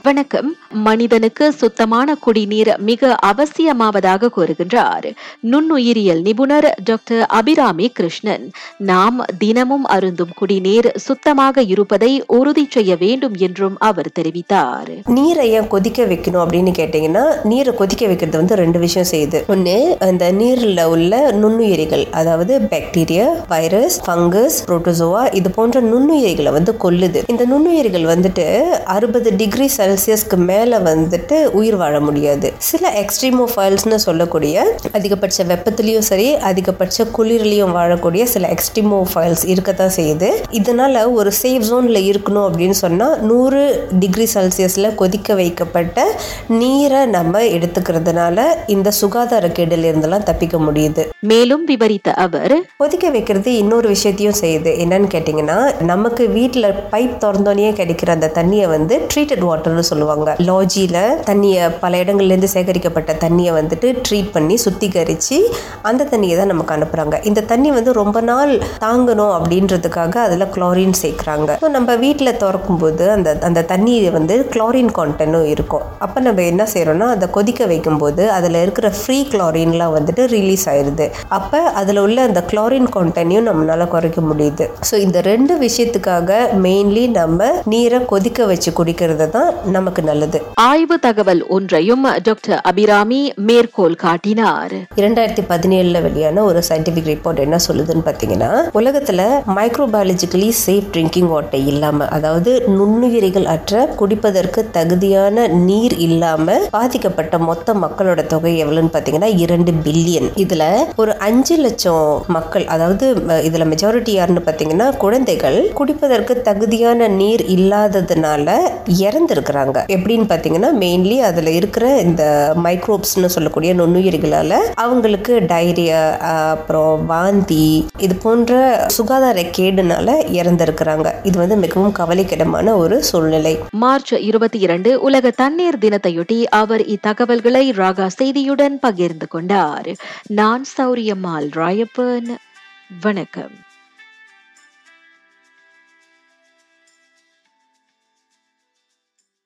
வணக்கம். மனிதனுக்கு சுத்தமான குடிநீர் மிக அவசியமாவதாக கூறுகின்றார். நுண்ணுயிரியல் நிபுணர் டாக்டர் அபிராமி கிருஷ்ணன். நாம் தினமும் அருந்தும் குடிநீர் சுத்தமாக இருப்பதை உறுதி செய்ய வேண்டும் என்றும் அவர் தெரிவித்தார். நீரை ஏன் கொதிக்க வைக்கணும் அப்படின்னு கேட்டிங்கன்னா நீரை கொதிக்க வைக்கிறது வந்து ரெண்டு விஷயம் செய்யுது. ஒன்று அந்த நீரில் உள்ள நுண்ணுயிரிகள் அதாவது பாக்டீரியா வைரஸ் ஃபங்கஸ் புரோட்டோசோவா இது போன்ற நுண்ணுயிரிகளை வந்து கொல்லுது. இந்த நுண்ணுயிரிகள் வந்துட்டு அறுபது டிகிரி செல்சியஸ்க்கு மேலே வந்துட்டு உயிர் வாழ முடியாது. சில எக்ஸ்ட்ரீமோஃபைல்ஸ்னு சொல்லக்கூடிய அதிகபட்ச வெப்பத்துலேயும் சரி அதிகபட்ச குளிர்லையும் வாழக்கூடிய சில எக்ஸ்ட்ரீமோஃபைல்ஸ் இருக்கத்தான் செய்யுது. இதனால ஒரு சேஃப் ஜோனில் இருக்கணும் அப்படின்னு சொன்னால் நூறு டிகிரி செல்சியஸில் கொதிக்க வைக்கப்பட்ட நீரை நம்ம எடுத்துக்கிறதுனால இந்த சுகாதார கேடில் இருந்தெல்லாம் தப்பிக்க முடியுது. மேலும் விவரித்த அவர் கொதிக்க வைக்கிறது இன்னொரு விஷயத்தையும் செய்யுது. என்னன்னு கேட்டிங்கன்னா நமக்கு வீட்டில் பைப் திறந்தோடனே கிடைக்கிற அந்த தண்ணியை வந்து ட்ரீட்டட் வாட்டர்னு சொல்லுவாங்க. லாஜியில் தண்ணியை பல இடங்கள்லேருந்து சேகரிக்கப்பட்ட தண்ணியை வந்துட்டு ட்ரீட் பண்ணி சுத்திகரித்து அந்த தண்ணியை தான் நமக்கு அனுப்புகிறாங்க இந்த தண்ணி வந்து ரொம்ப நாள் தாங்கணும் அப்படின்றதுக்காக அதில் குளோரின் சேர்க்குறாங்க. ஸோ நம்ம வீட்டில் திறக்கும்போது அந்த அந்த தண்ணி வந்து குளோரின் கான்டென்ட்டும் இருக்கும். அப்போ நம்ம என்ன செய்கிறோம்னா அதை கொதிக்க வைக்கும்போது அதில் இருக்கிற ஃப்ரீ குளோரின்லாம் வந்துட்டு ரிலீஸ் ஆயிடுது அப்போ அதில் உள்ள அந்த குளோரின் கான்டென்ட்டையும் நம்மளால் குறைக்க முடியுது. ஸோ இந்த ரெண்டு விஷயத்துக்காக மெயின்லி நம்ம நீரை கொதிக்க வச்சு குடிக்கிறது தான் நமக்கு நல்லது. ஆய்வு தகவல் ஒன்றையும் டாக்டர் அபிராமி மேற்கோள் காட்டினார். இரண்டாயிரத்தி பதினேழுல வெளியான ஒரு சயின்டிபிக் ரிப்போர்ட் என்ன சொல்லுதுன்னு பார்த்தீங்கன்னா உலகத்தில் மைக்ரோபயாலஜிக்கலி சேஃப் ட்ரிங்கிங் வாட்டர் இல்லாமல் அதாவது நுண்ணுயிரிகள் அற்ற குடிப்பதற்கு தகுதியான நீர் இல்லாமல் பாதிக்கப்பட்ட மொத்த மக்களோட தொகை எவ்வளோன்னு பார்த்தீங்கன்னா இரண்டு பில்லியன் இதில் ஒரு அஞ்சு லட்சம் மக்கள் அதாவது இதுல மெஜாரிட்டி யாருன்னு பார்த்தீங்கன்னா குழந்தைகள் குடிப்பதற்கு தகுதியான நீர் இல்லாததுனால இறந்துருக்கிறாங்க எப்படின்னு பார்த்தீங்கன்னா மெயின்லி அதில் இருக்கிற இந்த மைக்ரோப்ஸ்னு சொல்லக்கூடிய நுண்ணுயிர்களால அவங்களுக்கு டைரியா அப்புறம் வாந்தி இது போன்ற சுகாதார கேடுனால இறந்திருக்கிறாங்க. இது வந்து மிகவும் கவலைக்கிடமான ஒரு சூழ்நிலை. மார்ச் இருபத்தி இரண்டு உலக தண்ணீர் தினத்தையொட்டி அவர் இத்தகவல்களை ராகா செய்தியுடன் பகிர்ந்து கொண்டார். நான் சௌரியம்மாள் ராயப்பன். வணக்கம்.